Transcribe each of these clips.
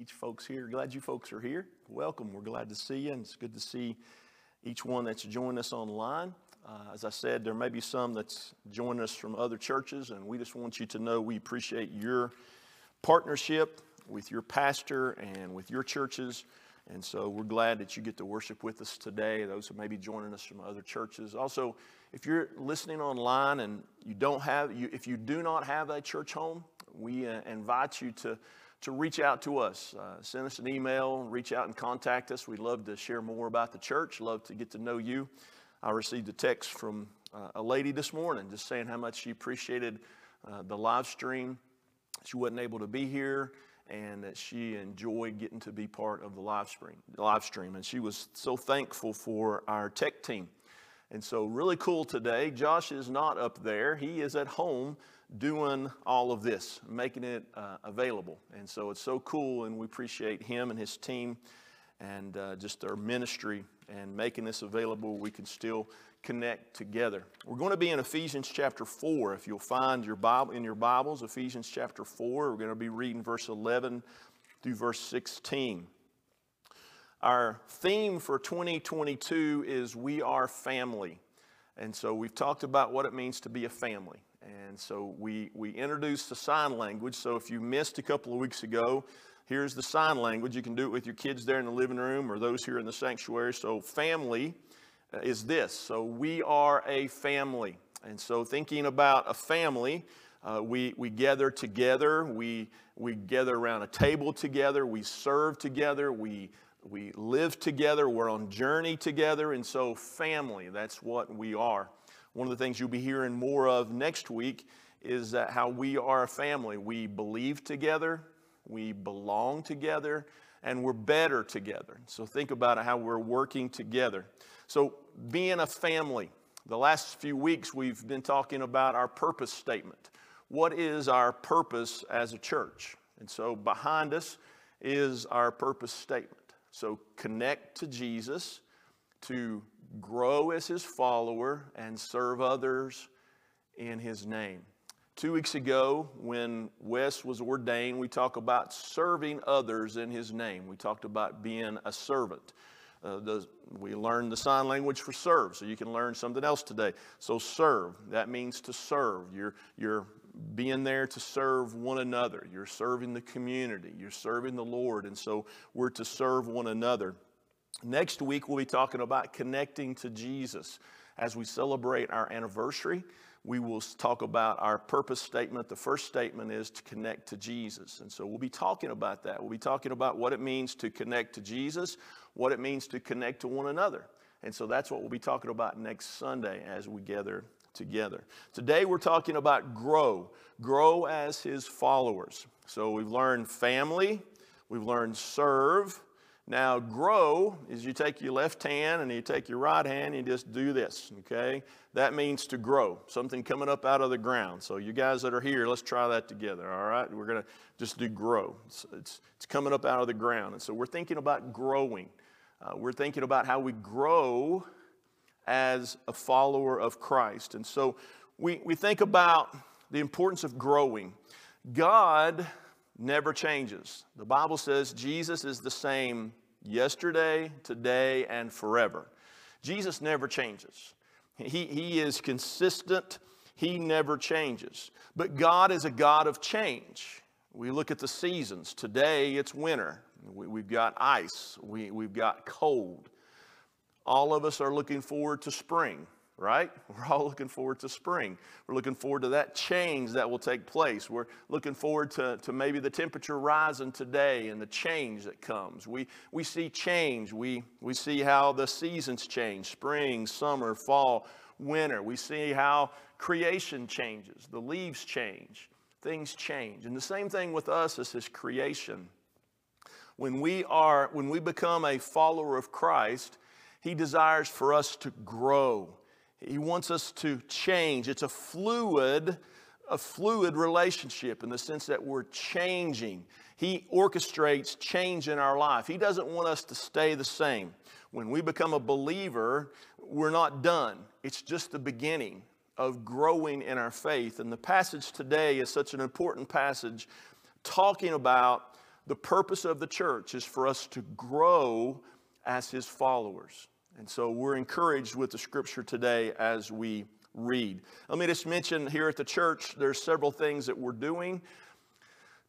each folks here. Glad you folks are here. Welcome. We're glad to see you, and it's good to see each one that's joined us online. Uh, as I said, there may be some that's joining us from other churches, and we just want you to know we appreciate your partnership with your pastor and with your churches. And so we're glad that you get to worship with us today, those who may be joining us from other churches. Also, if you're listening online and you don't have, you, if you do not have a church home, we uh, invite you to to reach out to us. Uh, send us an email, reach out and contact us. We'd love to share more about the church, love to get to know you. I received a text from uh, a lady this morning just saying how much she appreciated uh, the live stream. She wasn't able to be here and that she enjoyed getting to be part of the live stream, live stream. And she was so thankful for our tech team. And so, really cool today. Josh is not up there, he is at home doing all of this, making it uh, available. And so it's so cool, and we appreciate him and his team and uh, just their ministry and making this available. We can still connect together. We're going to be in Ephesians chapter 4. If you'll find your Bible in your Bibles, Ephesians chapter 4, we're going to be reading verse 11 through verse 16. Our theme for 2022 is We Are Family. And so we've talked about what it means to be a family. And so we, we introduced the sign language. So if you missed a couple of weeks ago, here's the sign language. You can do it with your kids there in the living room or those here in the sanctuary. So family uh, is this. So we are a family. And so thinking about a family, uh, we, we gather together, we, we gather around a table together, we serve together, we, we live together, we're on journey together, and so family, that's what we are. One of the things you'll be hearing more of next week is that how we are a family. We believe together, we belong together, and we're better together. So think about how we're working together. So, being a family, the last few weeks we've been talking about our purpose statement. What is our purpose as a church? And so, behind us is our purpose statement. So, connect to Jesus, to grow as his follower and serve others in his name. Two weeks ago, when Wes was ordained, we talked about serving others in his name. We talked about being a servant. Uh, the, we learned the sign language for serve, so you can learn something else today. So, serve, that means to serve. You're, you're being there to serve one another. You're serving the community. You're serving the Lord. And so, we're to serve one another. Next week, we'll be talking about connecting to Jesus. As we celebrate our anniversary, we will talk about our purpose statement. The first statement is to connect to Jesus. And so we'll be talking about that. We'll be talking about what it means to connect to Jesus, what it means to connect to one another. And so that's what we'll be talking about next Sunday as we gather together. Today we're talking about grow, grow as his followers. So we've learned family, we've learned serve, now, grow is you take your left hand and you take your right hand and you just do this, okay? That means to grow, something coming up out of the ground. So, you guys that are here, let's try that together, all right? We're going to just do grow. It's, it's, it's, coming up out of the ground. And so, we're thinking about growing. Uh, we're thinking about how we grow as a follower of Christ. And so, we, we think about the importance of growing. God never changes. The Bible says Jesus is the same yesterday, today, and forever. Jesus never changes. He, he is consistent, He never changes. But God is a God of change. We look at the seasons. Today it's winter, we, we've got ice, we, we've got cold. All of us are looking forward to spring right? We're all looking forward to spring. We're looking forward to that change that will take place. We're looking forward to, to maybe the temperature rising today and the change that comes. We, we see change. We, we see how the seasons change spring, summer, fall, winter. We see how creation changes, the leaves change, things change. And the same thing with us as His creation. When we, are, when we become a follower of Christ, He desires for us to grow he wants us to change. It's a fluid, a fluid relationship in the sense that we're changing. He orchestrates change in our life. He doesn't want us to stay the same. When we become a believer, we're not done. It's just the beginning of growing in our faith. And the passage today is such an important passage talking about the purpose of the church is for us to grow as his followers. And so we're encouraged with the scripture today as we read. Let me just mention here at the church, there's several things that we're doing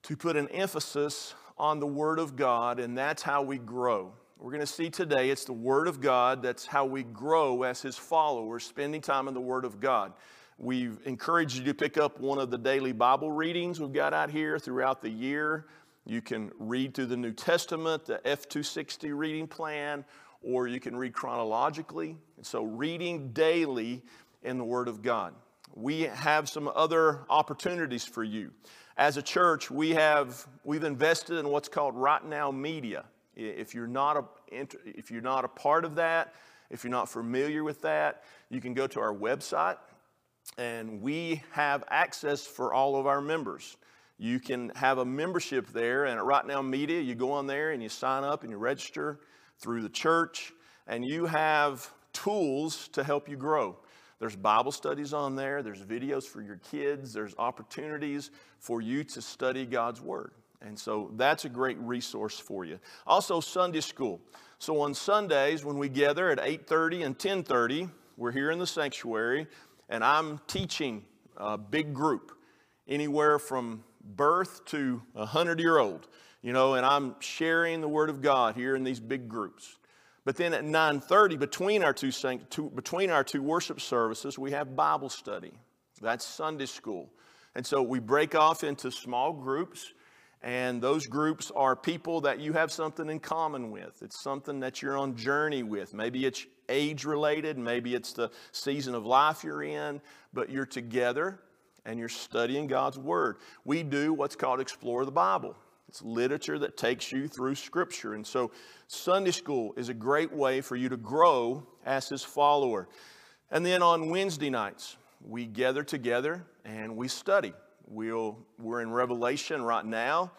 to put an emphasis on the Word of God, and that's how we grow. We're going to see today it's the Word of God. That's how we grow as His followers, spending time in the Word of God. We've encouraged you to pick up one of the daily Bible readings we've got out here throughout the year. You can read through the New Testament, the F260 reading plan, or you can read chronologically. And so, reading daily in the Word of God. We have some other opportunities for you. As a church, we have, we've invested in what's called Right Now Media. If you're, not a, if you're not a part of that, if you're not familiar with that, you can go to our website and we have access for all of our members. You can have a membership there, and at Right Now Media, you go on there and you sign up and you register through the church, and you have tools to help you grow. There's Bible studies on there, there's videos for your kids, there's opportunities for you to study God's Word. And so that's a great resource for you. Also Sunday school. So on Sundays when we gather at 8:30 and 10:30, we're here in the sanctuary and I'm teaching a big group anywhere from birth to a 100 year old, you know, and I'm sharing the word of God here in these big groups. But then at 9:30 between our two, two between our two worship services, we have Bible study. That's Sunday school. And so we break off into small groups and those groups are people that you have something in common with. It's something that you're on journey with. Maybe it's age related, maybe it's the season of life you're in, but you're together and you're studying God's Word. We do what's called Explore the Bible. It's literature that takes you through Scripture. And so Sunday school is a great way for you to grow as His follower. And then on Wednesday nights, we gather together and we study. We'll, we're in Revelation right now.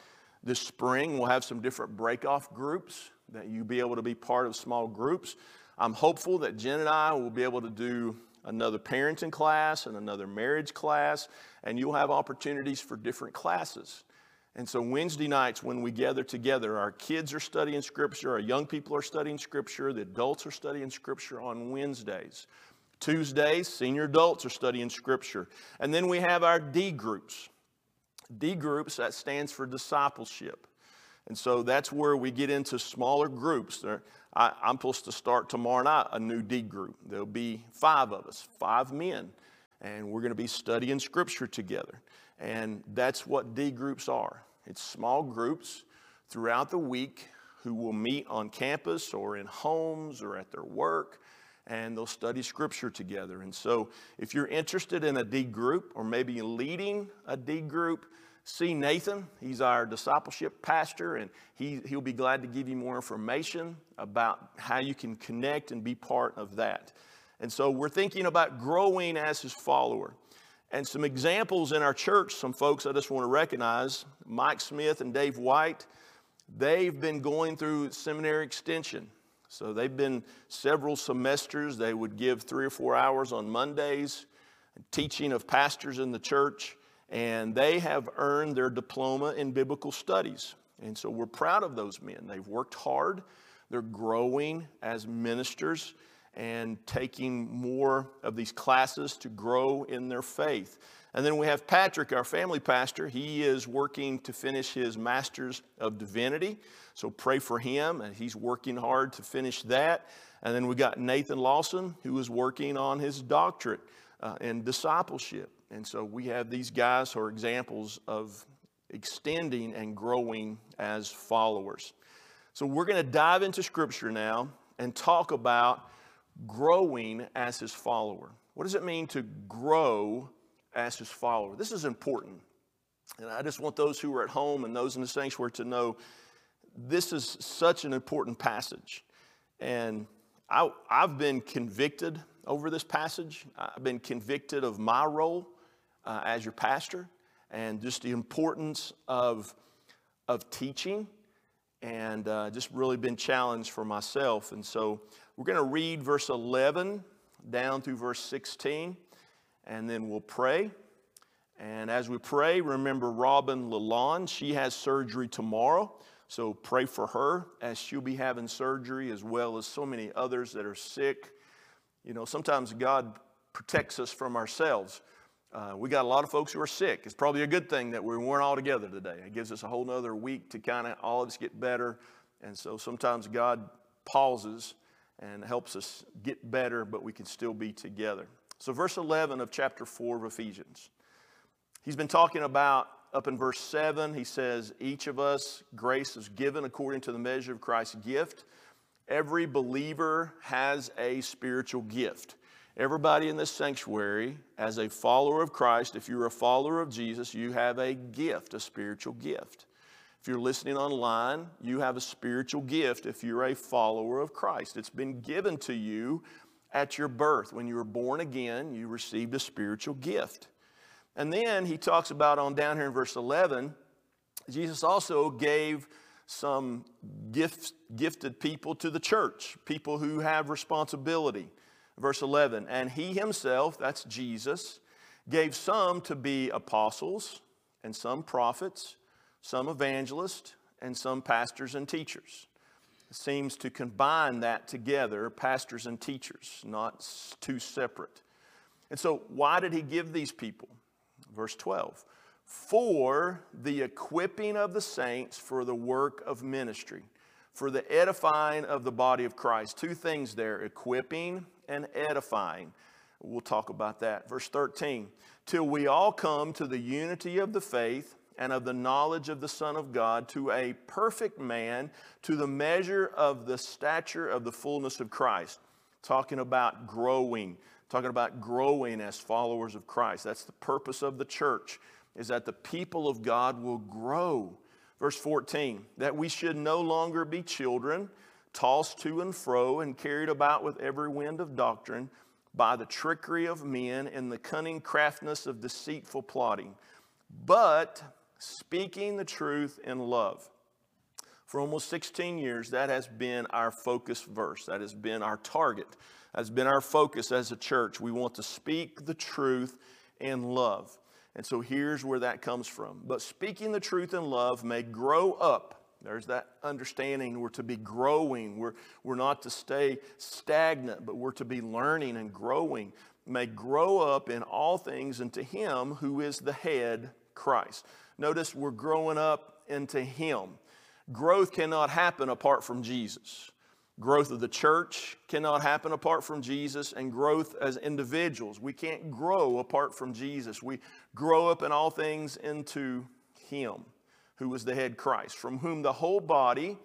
This spring, we'll have some different break-off groups that you'll be able to be part of small groups. I'm hopeful that Jen and I will be able to do another parenting class and another marriage class, and you'll have opportunities for different classes. And so Wednesday nights when we gather together, our kids are studying Scripture, our young people are studying Scripture, the adults are studying Scripture on Wednesdays. Tuesdays, senior adults are studying Scripture. And then we have our D groups. D groups, that stands for discipleship. And so that's where we get into smaller groups. I, am supposed to start tomorrow night a new D group. There'll be five of us, five men, and we're going to be studying Scripture together. And that's what D groups are. It's small groups throughout the week who will meet on campus or in homes or at their work and they'll study scripture together. And so, if you're interested in a D group or maybe leading a D group, see Nathan. He's our discipleship pastor, and he, he'll be glad to give you more information about how you can connect and be part of that. And so, we're thinking about growing as his follower. And some examples in our church, some folks I just want to recognize Mike Smith and Dave White, they've been going through seminary extension. So they've been several semesters. They would give three or four hours on Mondays, teaching of pastors in the church, and they have earned their diploma in biblical studies. And so we're proud of those men. They've worked hard, they're growing as ministers and taking more of these classes to grow in their faith. And then we have Patrick, our family pastor. He is working to finish his Master's of Divinity. So pray for him, and he's working hard to finish that. And then we got Nathan Lawson, who is working on his doctorate uh, in discipleship. And so we have these guys who are examples of extending and growing as followers. So we're going to dive into Scripture now and talk about growing as his follower. What does it mean to grow as his follower? This is important. And I just want those who are at home and those in the sanctuary to know this is such an important passage. And I, have been convicted over this passage. I've been convicted of my role uh, as your pastor and just the importance of, of teaching and uh, just really been challenged for myself. And so we're going to read verse 11 down through verse 16, and then we'll pray, And as we pray, remember Robin Lalonde. She has surgery tomorrow. So pray for her as she'll be having surgery, as well as so many others that are sick. You know, sometimes God protects us from ourselves. Uh, we got a lot of folks who are sick. It's probably a good thing that we weren't all together today. It gives us a whole nother week to kind of all of us get better. And so sometimes God pauses and helps us get better, but we can still be together. So, verse 11 of chapter 4 of Ephesians. He's been talking about up in verse 7, he says, Each of us, grace is given according to the measure of Christ's gift. Every believer has a spiritual gift. Everybody in this sanctuary, as a follower of Christ, if you're a follower of Jesus, you have a gift, a spiritual gift. If you're listening online, you have a spiritual gift if you're a follower of Christ. It's been given to you at your birth. When you were born again, you received a spiritual gift. And then he talks about on down here in verse 11, Jesus also gave some gift, gifted people to the church, people who have responsibility. Verse 11, and he himself, that's Jesus, gave some to be apostles, and some prophets, some evangelists, and some pastors and teachers. It seems to combine that together, pastors and teachers, not two separate. And so, why did he give these people? Verse 12 for the equipping of the saints for the work of ministry, for the edifying of the body of Christ. Two things there equipping and edifying. We'll talk about that. Verse 13, till we all come to the unity of the faith and of the knowledge of the Son of God, to a perfect man, to the measure of the stature of the fullness of Christ. Talking about growing, talking about growing as followers of Christ. That's the purpose of the church, is that the people of God will grow. Verse 14, that we should no longer be children tossed to and fro and carried about with every wind of doctrine by the trickery of men and the cunning craftiness of deceitful plotting, but speaking the truth in love. For almost 16 years, that has been our focus verse. That has been our target. That has been our focus as a church. We want to speak the truth in love. And so here's where that comes from. But speaking the truth in love may grow up there's that understanding we're to be growing. We're, we're not to stay stagnant, but we're to be learning and growing. May grow up in all things into Him who is the head, Christ. Notice we're growing up into Him. Growth cannot happen apart from Jesus. Growth of the church cannot happen apart from Jesus, and growth as individuals. We can't grow apart from Jesus. We grow up in all things into Him who was the head Christ, from whom the whole body,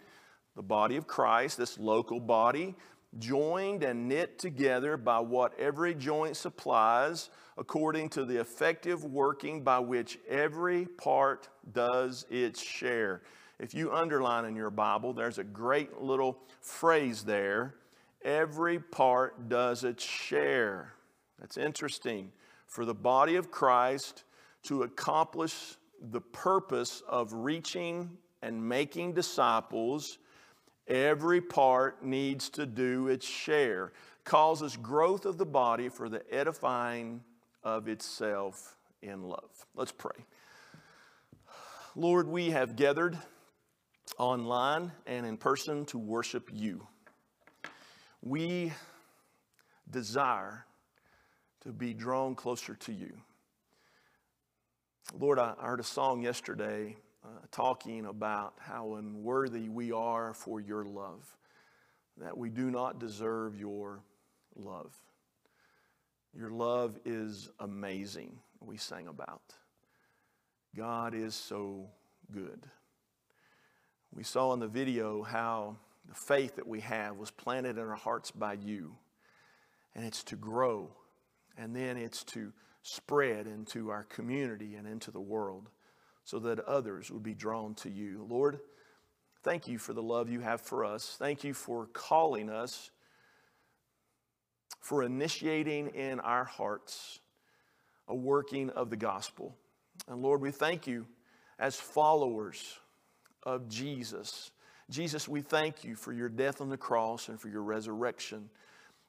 the body of Christ, this local body, joined and knit together by what every joint supplies, according to the effective working by which every part does its share. If you underline in your Bible, there's a great little phrase there every part does its share. That's interesting. For the body of Christ to accomplish the purpose of reaching and making disciples, every part needs to do its share, causes growth of the body for the edifying of itself in love. Let's pray. Lord, we have gathered online and in person to worship you. We desire to be drawn closer to you. Lord, I heard a song yesterday uh, talking about how unworthy we are for your love, that we do not deserve your love. Your love is amazing, we sang about. God is so good. We saw in the video how the faith that we have was planted in our hearts by you, and it's to grow, and then it's to spread into our community and into the world so that others would be drawn to you. Lord, thank you for the love you have for us. Thank you for calling us, for initiating in our hearts a working of the gospel. And Lord, we thank you as followers of Jesus. Jesus, we thank you for your death on the cross and for your resurrection.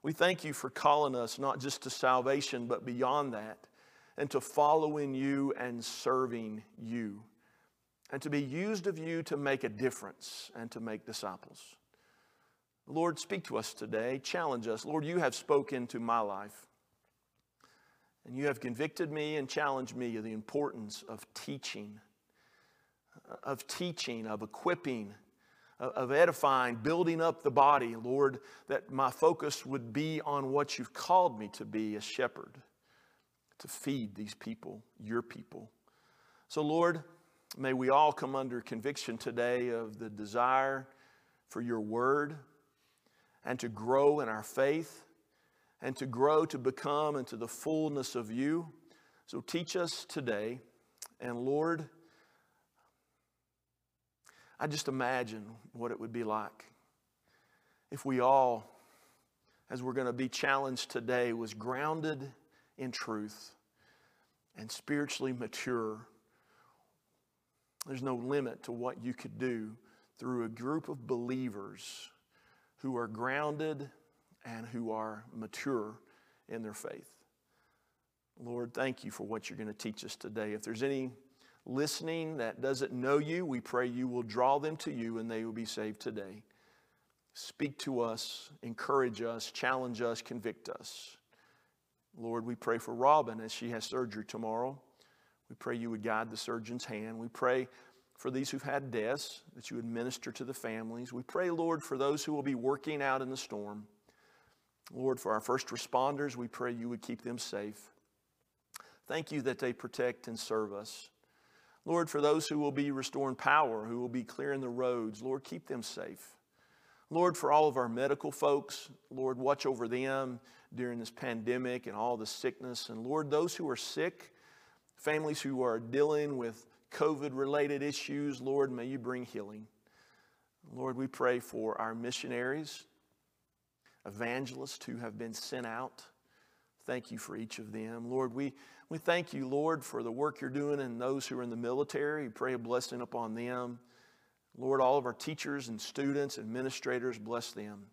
We thank you for calling us not just to salvation, but beyond that. And to follow in you and serving you, and to be used of you to make a difference and to make disciples. Lord, speak to us today, challenge us. Lord, you have spoken to my life. And you have convicted me and challenged me of the importance of teaching, of teaching, of equipping, of edifying, building up the body, Lord, that my focus would be on what you've called me to be a shepherd, to feed these people, your people. So, Lord, may we all come under conviction today of the desire for your word and to grow in our faith and to grow to become into the fullness of you. So teach us today. And Lord, I just imagine what it would be like if we all, as we're going to be challenged today, was grounded in truth and spiritually mature. There's no limit to what you could do through a group of believers who are grounded and who are mature in their faith. Lord, thank you for what you're going to teach us today. If there's any listening that doesn't know you, we pray you will draw them to you and they will be saved today. Speak to us, encourage us, challenge us, convict us. Lord, we pray for Robin as she has surgery tomorrow. We pray you would guide the surgeon's hand. We pray for these who've had deaths, that you would minister to the families. We pray, Lord, for those who will be working out in the storm. Lord, for our first responders, we pray you would keep them safe. Thank you that they protect and serve us. Lord, for those who will be restoring power, who will be clearing the roads, Lord, keep them safe. Lord, for all of our medical folks, Lord, watch over them during this pandemic and all the sickness. And Lord, those who are sick, families who are dealing with COVID related issues, Lord, may you bring healing. Lord, we pray for our missionaries, evangelists who have been sent out. Thank you for each of them. Lord, we, we thank you, Lord, for the work you're doing and those who are in the military. We pray a blessing upon them. Lord, all of our teachers and students, and administrators, bless them.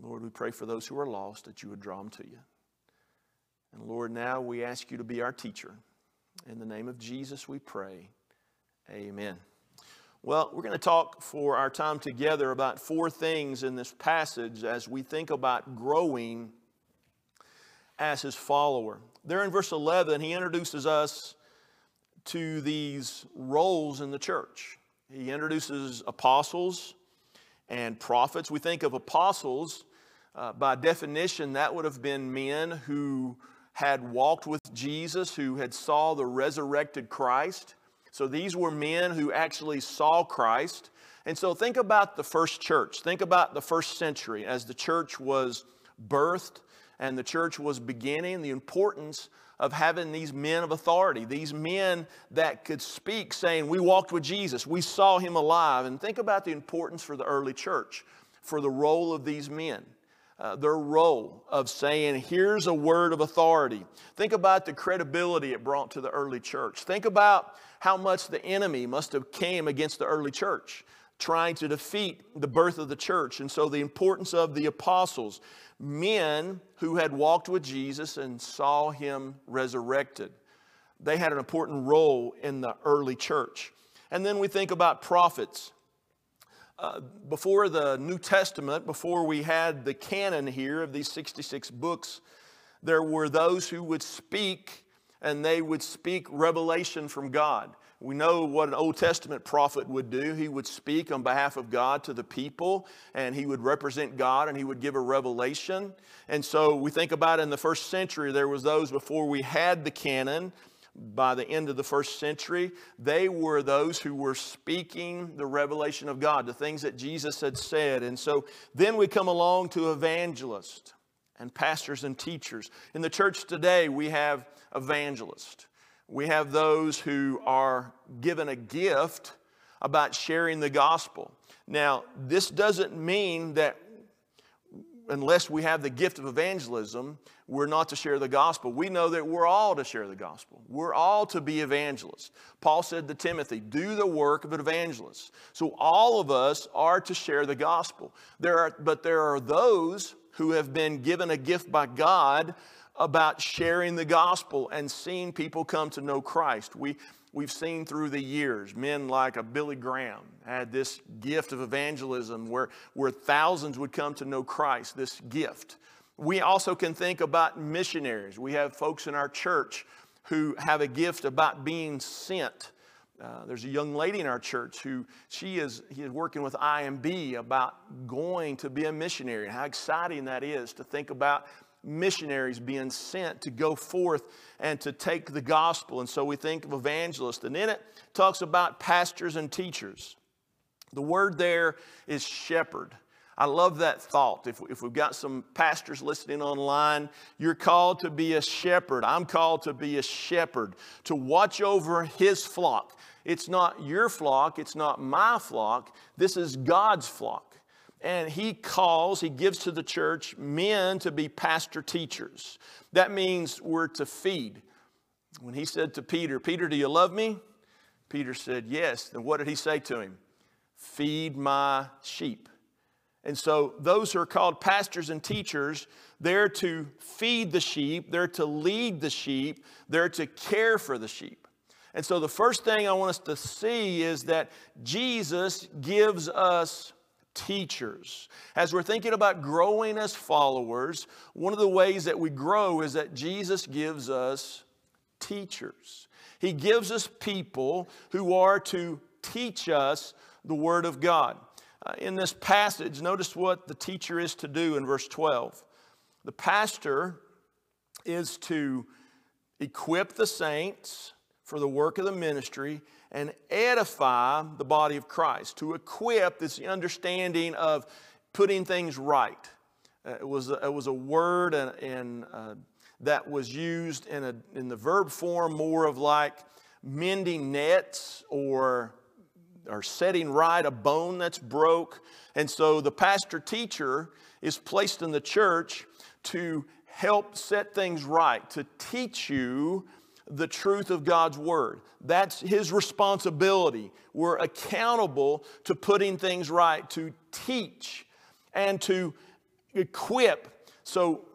Lord, we pray for those who are lost that you would draw them to you. And Lord, now we ask you to be our teacher. In the name of Jesus, we pray. Amen. Well, we're going to talk for our time together about four things in this passage as we think about growing as his follower. There in verse 11, he introduces us to these roles in the church. He introduces apostles and prophets. We think of apostles, uh, by definition, that would have been men who had walked with Jesus, who had saw the resurrected Christ. So these were men who actually saw Christ. And so think about the first church. Think about the first century as the church was birthed and the church was beginning, the importance of having these men of authority, these men that could speak saying, We walked with Jesus, we saw him alive. And think about the importance for the early church, for the role of these men. Uh, their role of saying, here's a word of authority. Think about the credibility it brought to the early church. Think about how much the enemy must have came against the early church trying to defeat the birth of the church. And so the importance of the apostles, men who had walked with Jesus and saw him resurrected. They had an important role in the early church. And then we think about prophets. Uh, before the New Testament, before we had the canon here of these 66 books, there were those who would speak and they would speak revelation from God. We know what an Old Testament prophet would do. He would speak on behalf of God to the people, and he would represent God, and he would give a revelation. And so we think about in the first century, there was those before we had the canon. By the end of the first century, they were those who were speaking the revelation of God, the things that Jesus had said. And so then we come along to evangelists and pastors and teachers. In the church today, we have evangelists. We have those who are given a gift about sharing the gospel. Now, this doesn't mean that unless we have the gift of evangelism, we're not to share the gospel. We know that we're all to share the gospel. We're all to be evangelists. Paul said to Timothy, do the work of an evangelist. So all of us are to share the gospel. There are, but there are those who have been given a gift by God about sharing the gospel and seeing people come to know Christ. We, we've seen through the years men like a Billy Graham had this gift of evangelism where, where thousands would come to know Christ, this gift. We also can think about missionaries. We have folks in our church who have a gift about being sent. Uh, there's a young lady in our church who she is, he is working with IMB about going to be a missionary. How exciting that is to think about missionaries being sent to go forth and to take the gospel. And so we think of evangelists. And then it talks about pastors and teachers. The word there is shepherd. I love that thought. If, if we've got some pastors listening online, you're called to be a shepherd. I'm called to be a shepherd, to watch over his flock. It's not your flock, it's not my flock. This is God's flock. And he calls, he gives to the church men to be pastor teachers. That means we're to feed. When he said to Peter, Peter, do you love me? Peter said, Yes. Then what did he say to him? Feed my sheep. And so those who are called pastors and teachers, they're to feed the sheep, they're to lead the sheep, they're to care for the sheep. And so the first thing I want us to see is that Jesus gives us teachers. As we're thinking about growing as followers, one of the ways that we grow is that Jesus gives us teachers. He gives us people who are to teach us the Word of God. Uh, in this passage, notice what the teacher is to do in verse 12. The pastor is to equip the saints for the work of the ministry and edify the body of Christ. To equip this understanding of putting things right. Uh, it, was it was a word and, and uh, that was used in, a, in the verb form more of like mending nets or or setting right a bone that's broke. And so the pastor teacher is placed in the church to help set things right, to teach you the truth of God's word. That's his responsibility. We're accountable to putting things right, to teach and to equip. So,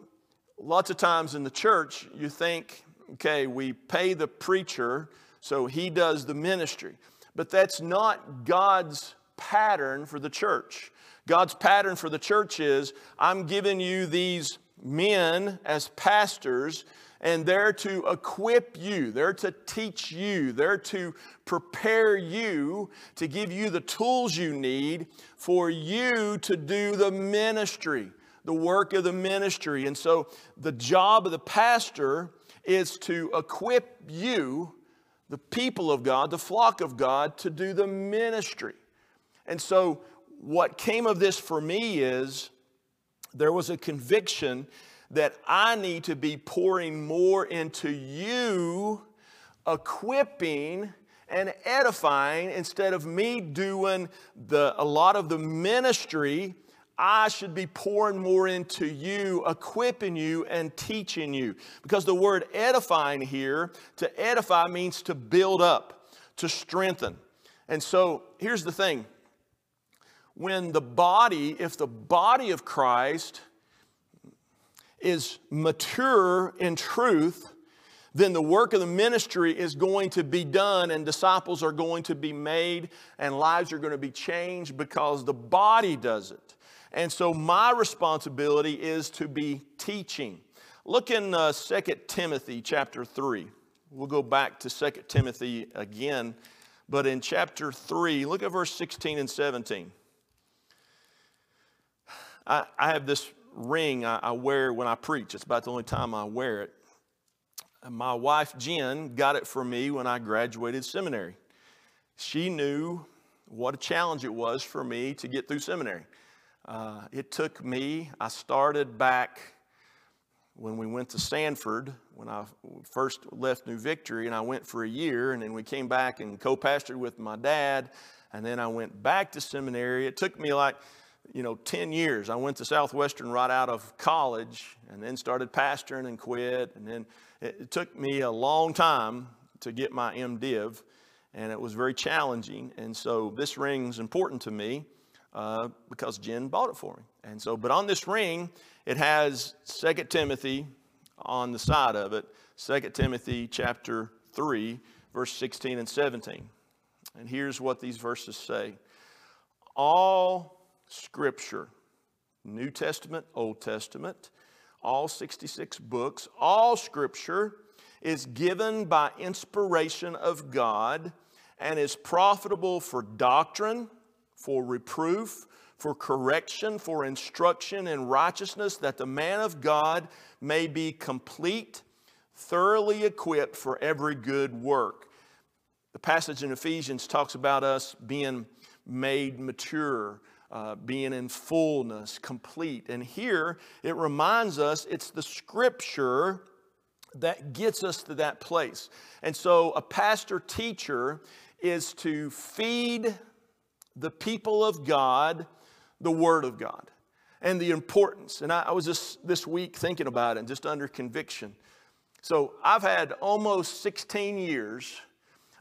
lots of times in the church, you think, okay, we pay the preacher, so he does the ministry. But that's not God's pattern for the church. God's pattern for the church is I'm giving you these men as pastors, and they're to equip you, they're to teach you, they're to prepare you to give you the tools you need for you to do the ministry, the work of the ministry. And so the job of the pastor is to equip you the people of God, the flock of God, to do the ministry. And so, what came of this for me is there was a conviction that I need to be pouring more into you, equipping and edifying instead of me doing the, a lot of the ministry I should be pouring more into you, equipping you, and teaching you. Because the word edifying here, to edify means to build up, to strengthen. And so here's the thing when the body, if the body of Christ is mature in truth, then the work of the ministry is going to be done and disciples are going to be made and lives are going to be changed because the body does it. And so my responsibility is to be teaching. Look in uh, 2 Timothy chapter 3. We'll go back to 2 Timothy again. But in chapter 3, look at verse 16 and 17. I, I have this ring I, I wear when I preach. It's about the only time I wear it. My wife, Jen, got it for me when I graduated seminary. She knew what a challenge it was for me to get through seminary. Uh, it took me, I started back when we went to Stanford, when I first left New Victory, and I went for a year, and then we came back and co pastored with my dad, and then I went back to seminary. It took me like, you know, 10 years. I went to Southwestern right out of college and then started pastoring and quit. And then it, took me a long time to get my MDiv, and it was very challenging. And so this ring's important to me uh, because Jen bought it for me. And so, but on this ring, it has 2 Timothy on the side of it 2 Timothy chapter 3, verse 16 and 17. And here's what these verses say All scripture, New Testament, Old Testament, all 66 books, all scripture is given by inspiration of God and is profitable for doctrine, for reproof, for correction, for instruction in righteousness, that the man of God may be complete, thoroughly equipped for every good work. The passage in Ephesians talks about us being made mature, uh, being in fullness, complete. And here it reminds us it's the scripture that gets us to that place. And so a pastor teacher is to feed the people of God the Word of God and the importance. And I, I was just this week thinking about it, just under conviction. So I've had almost 16 years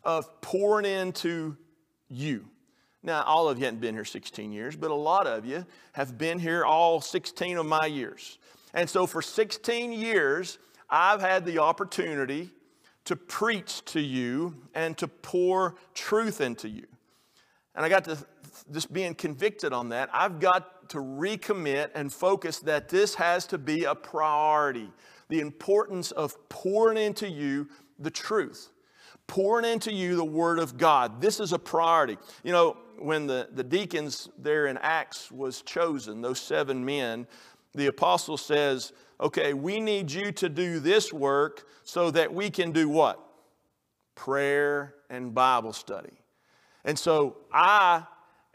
of pouring into you. Now, all of you haven't been here 16 years, but a lot of you have been here all 16 of my years. And so for 16 years, I've had the opportunity to preach to you and to pour truth into you. And I got to just being convicted on that. I've got to recommit and focus that this has to be a priority. The importance of pouring into you the truth, pouring into you the Word of God. This is a priority. You know, when the, the deacons there in Acts was chosen, those seven men, the apostle says, okay, we need you to do this work so that we can do what? Prayer and Bible study. And so I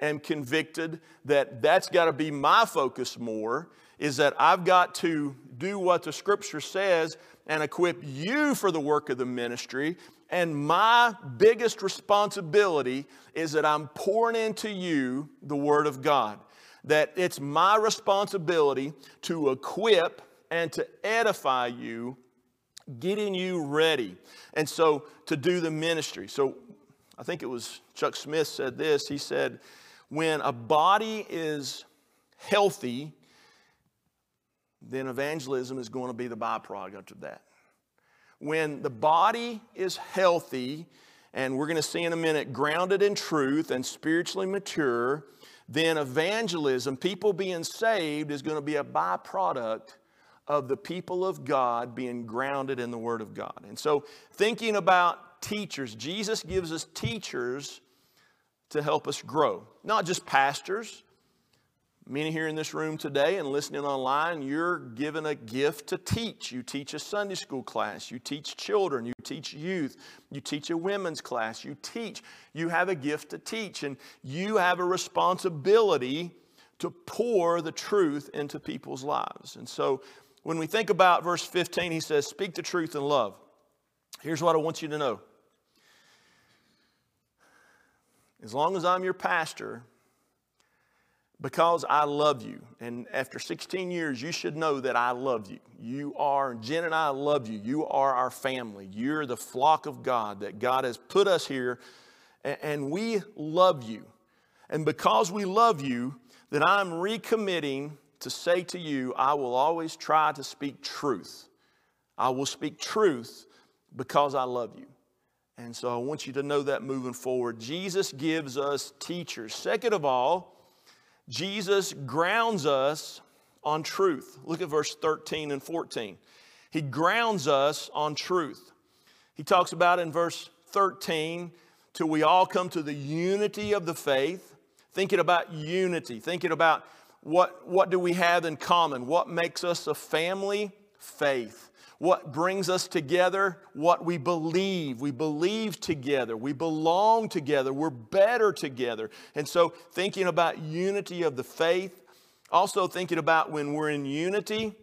am convicted that that's got to be my focus more is that I've got to do what the scripture says and equip you for the work of the ministry. And my biggest responsibility is that I'm pouring into you the Word of God. That it's my responsibility to equip and to edify you, getting you ready. And so to do the ministry. So I think it was Chuck Smith said this. He said, when a body is healthy, then evangelism is going to be the byproduct of that. When the body is healthy, and we're going to see in a minute, grounded in truth and spiritually mature, then evangelism, people being saved, is going to be a byproduct of the people of God being grounded in the Word of God. And so, thinking about teachers, Jesus gives us teachers to help us grow, not just pastors. Many here in this room today and listening online, you're given a gift to teach. You teach a Sunday school class, you teach children, you teach youth, you teach a women's class, you teach. You have a gift to teach, and you have a responsibility to pour the truth into people's lives. And so when we think about verse 15, he says, Speak the truth in love. Here's what I want you to know. As long as I'm your pastor, because I love you, and after 16 years, you should know that I love you. You are, Jen and I love you. You are our family. You're the flock of God that God has put us here, and we love you. And because we love you, that I'm recommitting to say to you, I will always try to speak truth. I will speak truth because I love you. And so I want you to know that moving forward. Jesus gives us teachers. Second of all, Jesus grounds us on truth. Look at verse 13 and 14. He grounds us on truth. He talks about in verse 13, till we all come to the unity of the faith, thinking about unity, thinking about what, what do we have in common? What makes us a family? Faith. What brings us together? What we believe. We believe together. We belong together. We're better together. And so, thinking about unity of the faith, also thinking about when we're in unity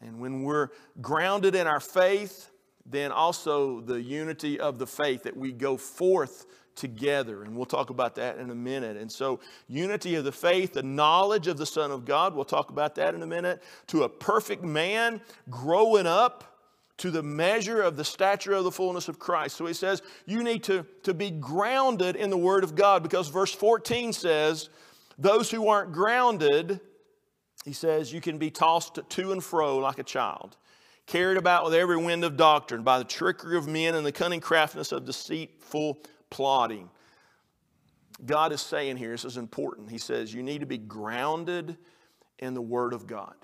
and when we're grounded in our faith, then also the unity of the faith that we go forth together. And we'll talk about that in a minute. And so, unity of the faith, the knowledge of the Son of God, we'll talk about that in a minute, to a perfect man growing up to the measure of the stature of the fullness of Christ. So he says, you need to, to be grounded in the Word of God because verse 14 says, those who aren't grounded, he says, you can be tossed to and fro like a child. carried about with every wind of doctrine, by the trickery of men and the cunning craftiness of deceitful plotting. God is saying here, this is important. He says, you need to be grounded in the Word of God.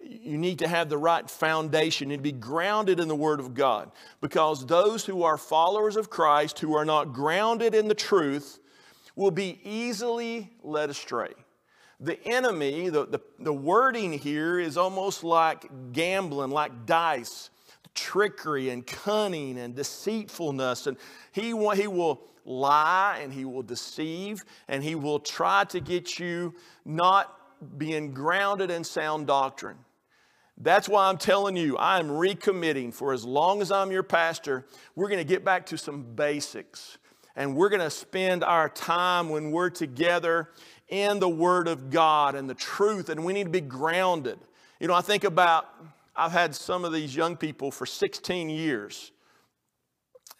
You need to have the right foundation. To be grounded in the Word of God. Because those who are followers of Christ, who are not grounded in the truth, will be easily led astray. The enemy, the, the, the wording here is almost like gambling, like dice, trickery and cunning and deceitfulness. And he, he will lie and he will deceive and he will try to get you not being grounded in sound doctrine. That's why I'm telling you, I am recommitting for as long as I'm your pastor, we're going to get back to some basics. And we're going to spend our time when we're together in the Word of God and the truth, and we need to be grounded. You know, I think about, I've had some of these young people for 16 years,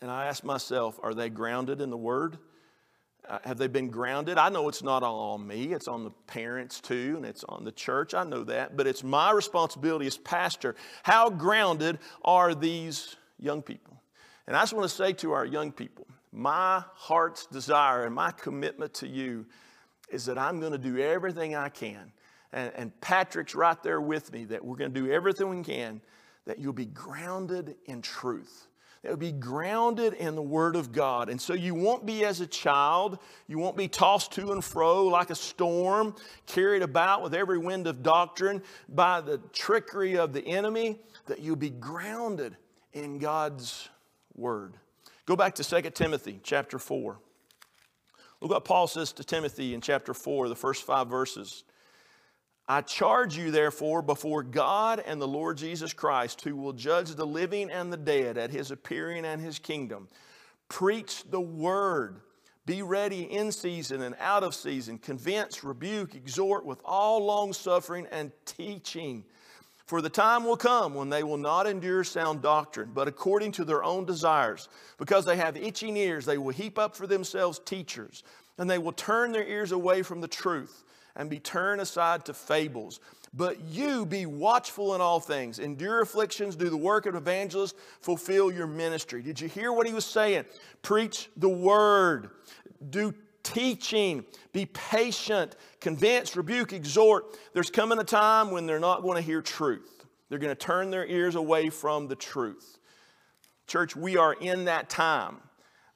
and I ask myself, are they grounded in the Word? Uh, have they been grounded? I know it's not all on me, it's on the parents too, and it's on the church. I know that, but it's my responsibility as pastor. How grounded are these young people? And I just want to say to our young people, my heart's desire and my commitment to you is that I'm going to do everything I can. And, and Patrick's right there with me that we're going to do everything we can that you'll be grounded in truth. That you'll be grounded in the Word of God. And so you won't be as a child, you won't be tossed to and fro like a storm, carried about with every wind of doctrine by the trickery of the enemy, that you'll be grounded in God's Word. Go back to 2 Timothy chapter 4. Look what Paul says to Timothy in chapter 4, the first five verses. I charge you, therefore, before God and the Lord Jesus Christ, who will judge the living and the dead at his appearing and his kingdom. Preach the word. Be ready in season and out of season. Convince, rebuke, exhort with all long suffering and teaching. For the time will come when they will not endure sound doctrine, but according to their own desires. Because they have itching ears, they will heap up for themselves teachers, and they will turn their ears away from the truth and be turned aside to fables. But you be watchful in all things, endure afflictions, do the work of evangelist, fulfill your ministry. Did you hear what he was saying? Preach the word, do teaching, be patient, convince, rebuke, exhort. There's coming a time when they're not going to hear truth. They're going to turn their ears away from the truth. Church, we are in that time.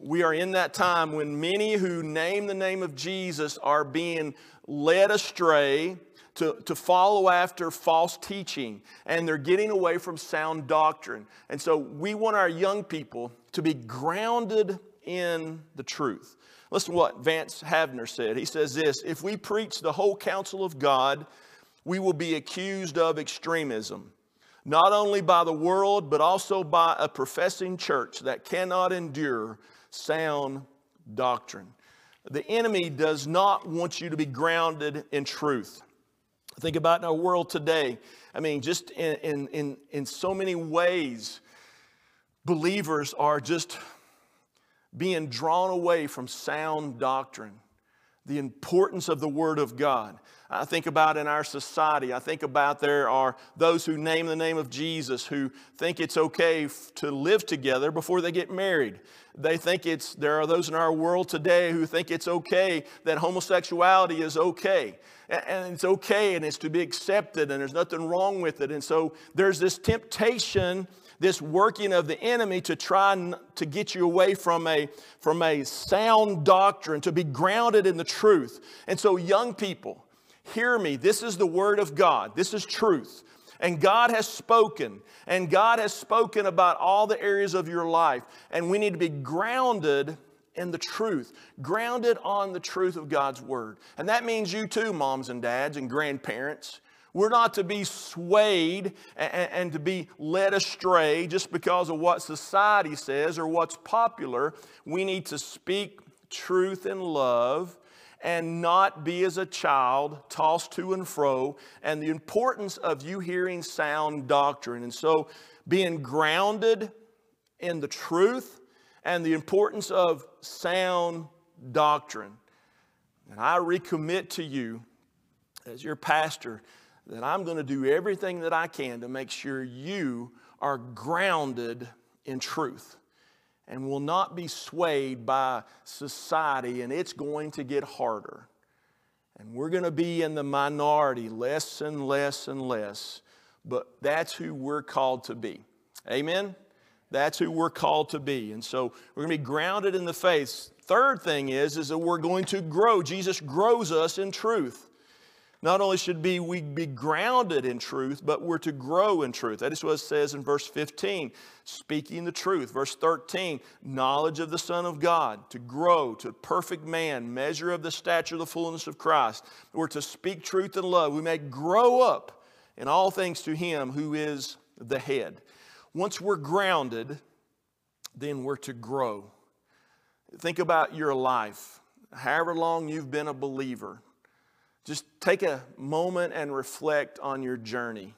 We are in that time when many who name the name of Jesus are being led astray to, to follow after false teaching, and they're getting away from sound doctrine. And so we want our young people to be grounded in the truth. Listen to what Vance Havner said. He says this If we preach the whole counsel of God, we will be accused of extremism, not only by the world, but also by a professing church that cannot endure sound doctrine. The enemy does not want you to be grounded in truth. Think about in our world today. I mean, just in, in, in, in so many ways, believers are just being drawn away from sound doctrine, the importance of the Word of God. I think about in our society, I think about there are those who name the name of Jesus who think it's okay to live together before they get married. They think it's, there are those in our world today who think it's okay that homosexuality is okay. And it's okay and it's to be accepted and there's nothing wrong with it. And so there's this temptation this working of the enemy to try to get you away from a, from a sound doctrine, to be grounded in the truth. And so, young people, hear me. This is the Word of God, this is truth. And God has spoken, and God has spoken about all the areas of your life. And we need to be grounded in the truth, grounded on the truth of God's Word. And that means you too, moms and dads and grandparents. We're not to be swayed and, and, to be led astray just because of what society says or what's popular. We need to speak truth in love and not be as a child tossed to and fro, and the importance of you hearing sound doctrine. And so, being grounded in the truth and the importance of sound doctrine. And I recommit to you, as your pastor, that I'm going to do everything that I can to make sure you are grounded in truth and will not be swayed by society, and it's going to get harder. And we're going to be in the minority less and less and less, but that's who we're called to be. Amen? That's who we're called to be. And so we're going to be grounded in the faith. Third thing is, is that we're going to grow. Jesus grows us in truth. Not only should be, we be grounded in truth, but we're to grow in truth. That is what it says in verse 15, speaking the truth. Verse 13, knowledge of the Son of God, to grow to perfect man, measure of the stature of the fullness of Christ. We're to speak truth in love. We may grow up in all things to Him who is the head. Once we're grounded, then we're to grow. Think about your life, however long you've been a believer just take a moment and reflect on your journey.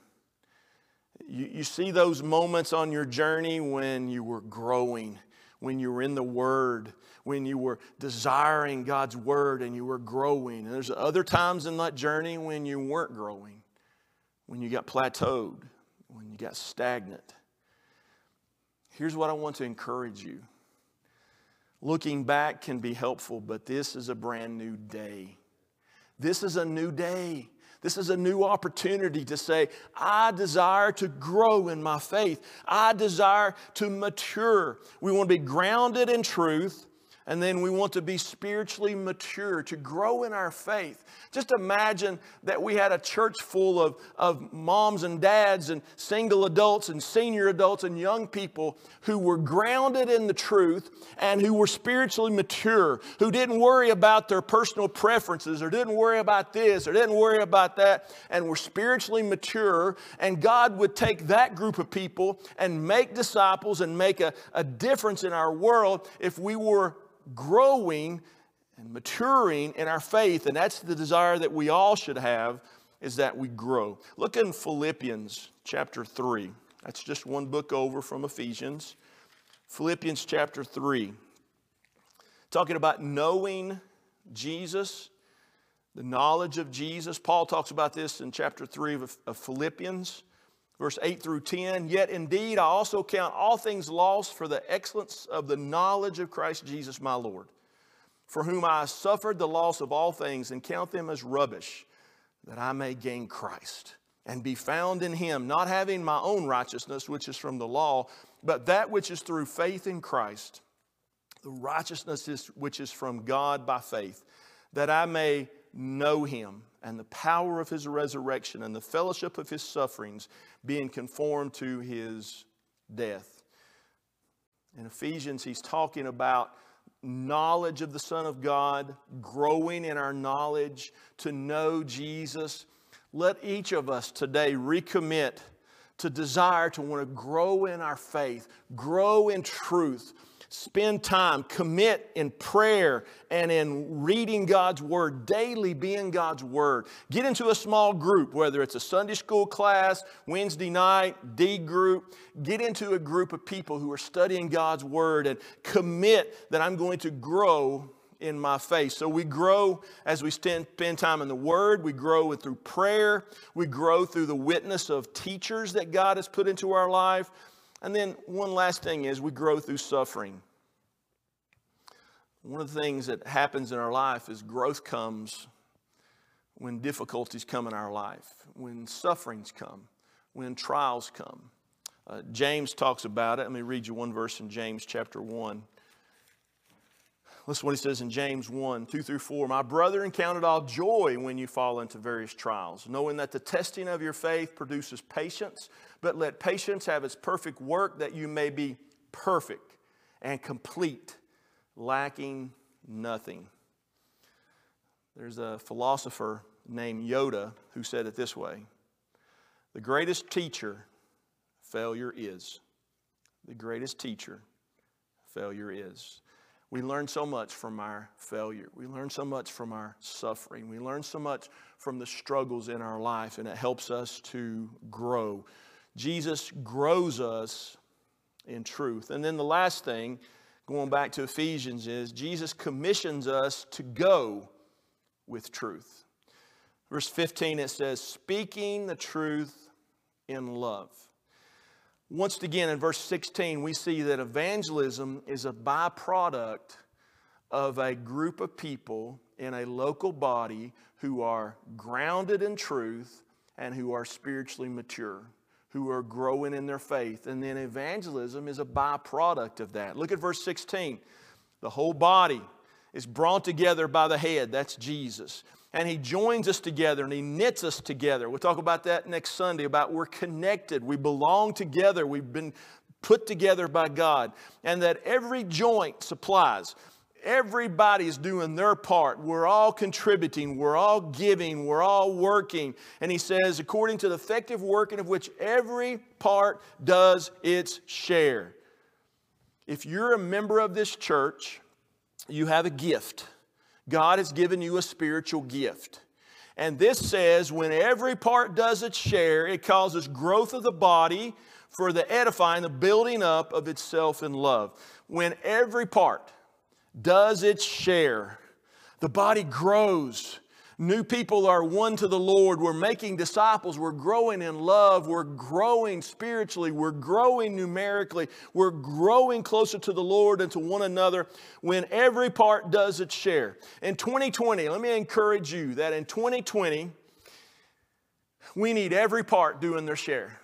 You, you see those moments on your journey when you were growing, when you were in the Word, when you were desiring God's Word and you were growing. And there's other times in that journey when you weren't growing, when you got plateaued, when you got stagnant. Here's what I want to encourage you. Looking back can be helpful, but this is a brand new day. This is a new day. This is a new opportunity to say, I desire to grow in my faith. I desire to mature. We want to be grounded in truth and then we want to be spiritually mature, to grow in our faith. Just imagine that we had a church full of, of moms and dads and single adults and senior adults and young people who were grounded in the truth and who were spiritually mature, who didn't worry about their personal preferences or didn't worry about this or didn't worry about that, and were spiritually mature. And God would take that group of people and make disciples and make a, a difference in our world if we were growing and maturing in our faith, and that's the desire that we all should have, is that we grow. Look in Philippians chapter 3. That's just one book over from Ephesians. Philippians chapter 3. Talking about knowing Jesus, the knowledge of Jesus. Paul talks about this in chapter 3 of, Philippians verse 8 through 10. Yet indeed, I also count all things lost for the excellence of the knowledge of Christ Jesus my Lord, for whom I suffered the loss of all things and count them as rubbish, that I may gain Christ and be found in him, not having my own righteousness, which is from the law, but that which is through faith in Christ, the righteousness is, which is from God by faith, that I may know him and the power of his resurrection and the fellowship of his sufferings, being conformed to his death. In Ephesians, he's talking about knowledge of the Son of God, growing in our knowledge to know Jesus. Let each of us today recommit to desire to want to grow in our faith, grow in truth Spend time, commit in prayer and in reading God's Word, daily be in God's Word. Get into a small group, whether it's a Sunday school class, Wednesday night, D group. Get into a group of people who are studying God's Word and commit that I'm going to grow in my faith. So we grow as we spend, time in the Word. We grow through prayer. We grow through the witness of teachers that God has put into our life. And then one last thing is we grow through suffering. One of the things that happens in our life is growth comes when difficulties come in our life, when sufferings come, when trials come. Uh, James talks about it. Let me read you one verse in James chapter 1. Listen what he says in James 1 2 through 4. My brethren, count it all joy when you fall into various trials, knowing that the testing of your faith produces patience. But let patience have its perfect work, that you may be perfect and complete, lacking nothing. There's a philosopher named Yoda who said it this way The greatest teacher failure is. The greatest teacher failure is. We learn so much from our failure. We learn so much from our suffering. We learn so much from the struggles in our life, and it helps us to grow. Jesus grows us in truth. And then the last thing, going back to Ephesians, is Jesus commissions us to go with truth. Verse 15, it says, speaking the truth in love. Once again, in verse 16, we see that evangelism is a byproduct of a group of people in a local body who are grounded in truth and who are spiritually mature, who are growing in their faith. And then evangelism is a byproduct of that. Look at verse 16. The whole body is brought together by the head, that's Jesus and He joins us together and He knits us together. We'll talk about that next Sunday about we're connected, we belong together, we've been put together by God, and that every joint supplies. Everybody's doing their part. We're all contributing. We're all giving. We're all working. And he says, according to the effective working of which every part does its share. If you're a member of this church, you have a gift. God has given you a spiritual gift. And this says when every part does its share, it causes growth of the body for the edifying, the building up of itself in love. When every part does its share, the body grows New people are won to the Lord. We're making disciples. We're growing in love. We're growing spiritually. We're growing numerically. We're growing closer to the Lord and to one another when every part does its share. In 2020, let me encourage you that in 2020, we need every part doing their share.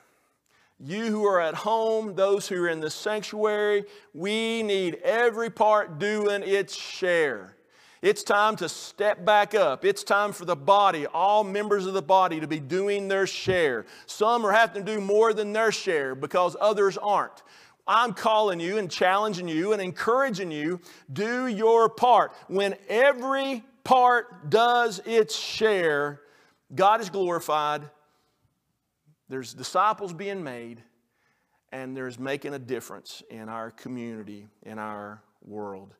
You who are at home, those who are in the sanctuary, we need every part doing its share. It's time to step back up. It's time for the body, all members of the body, to be doing their share. Some are having to do more than their share because others aren't. I'm calling you and challenging you and encouraging you do your part. When every part does its share, God is glorified, there's disciples being made, and there's making a difference in our community, in our world.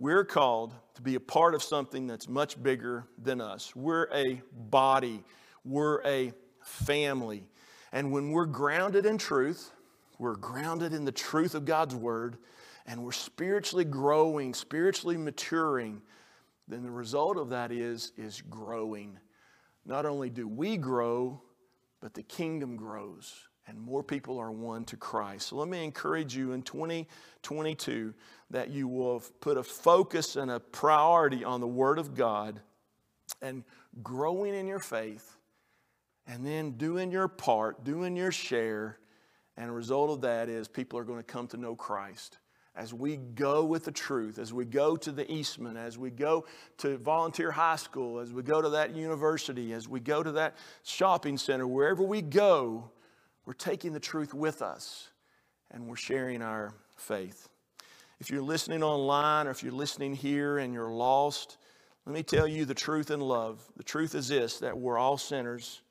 We're called to be a part of something that's much bigger than us. We're a body, we're a family. And when we're grounded in truth, we're grounded in the truth of God's Word, and we're spiritually growing, spiritually maturing, then the result of that is, is growing. Not only do we grow, but the kingdom grows and more people are won to Christ. So let me encourage you in 2022 that you will put a focus and a priority on the Word of God and growing in your faith and then doing your part, doing your share. And a result of that is people are going to come to know Christ. As we go with the truth, as we go to the Eastman, as we go to volunteer high school, as we go to that university, as we go to that shopping center, wherever we go, we're taking the truth with us and we're sharing our faith. If you're listening online or if you're listening here and you're lost, let me tell you the truth in love. The truth is this that we're all sinners.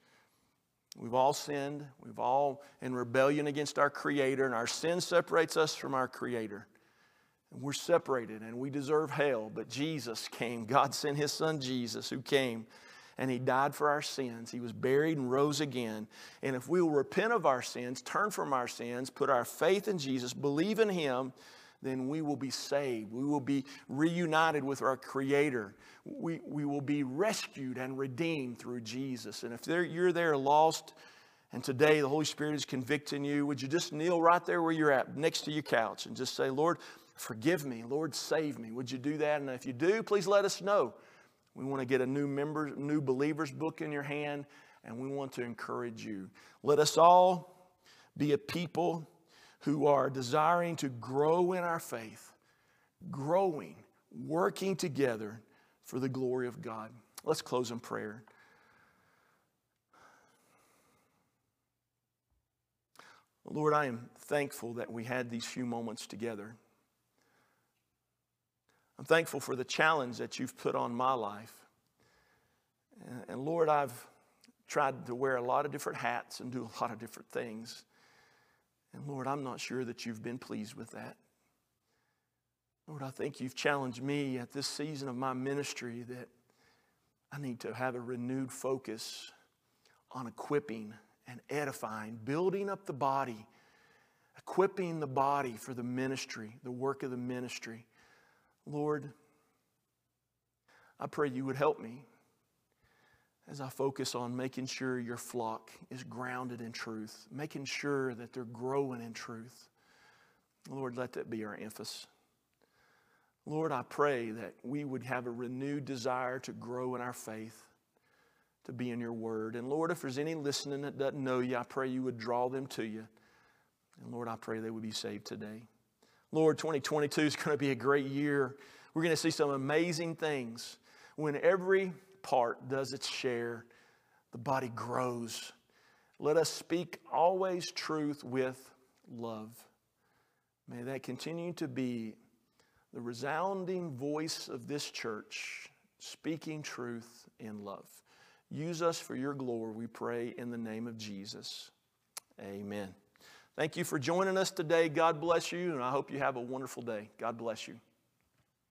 We've all sinned. We've all in rebellion against our Creator, and our sin separates us from our Creator. And we're separated and we deserve hell, but Jesus came. God sent His Son Jesus, who came and He died for our sins. He was buried and rose again. And if we will repent of our sins, turn from our sins, put our faith in Jesus, believe in Him, then we will be saved. We will be reunited with our Creator. We, we will be rescued and redeemed through Jesus. And if you're there lost, and today the Holy Spirit is convicting you, would you just kneel right there where you're at, next to your couch, and just say, Lord, forgive me. Lord, save me. Would you do that? And if you do, please let us know. We want to get a new member, new believers book in your hand, and we want to encourage you. Let us all be a people who are desiring to grow in our faith, growing, working together for the glory of God. Let's close in prayer. Lord, I am thankful that we had these few moments together. I'm thankful for the challenge that you've put on my life. And Lord, I've tried to wear a lot of different hats and do a lot of different things. And Lord, I'm not sure that you've been pleased with that. Lord, I think you've challenged me at this season of my ministry that I need to have a renewed focus on equipping and edifying, building up the body, equipping the body for the ministry, the work of the ministry. Lord, I pray you would help me. As I focus on making sure your flock is grounded in truth, making sure that they're growing in truth. Lord, let that be our emphasis. Lord, I pray that we would have a renewed desire to grow in our faith, to be in your word. And Lord, if there's any listening that doesn't know you, I pray you would draw them to you. And Lord, I pray they would be saved today. Lord, 2022 is going to be a great year. We're going to see some amazing things when every part does its share, the body grows. Let us speak always truth with love. May that continue to be the resounding voice of this church, speaking truth in love. Use us for your glory, we pray, in the name of Jesus. Amen. Thank you for joining us today. God bless you, and I hope you have a wonderful day. God bless you.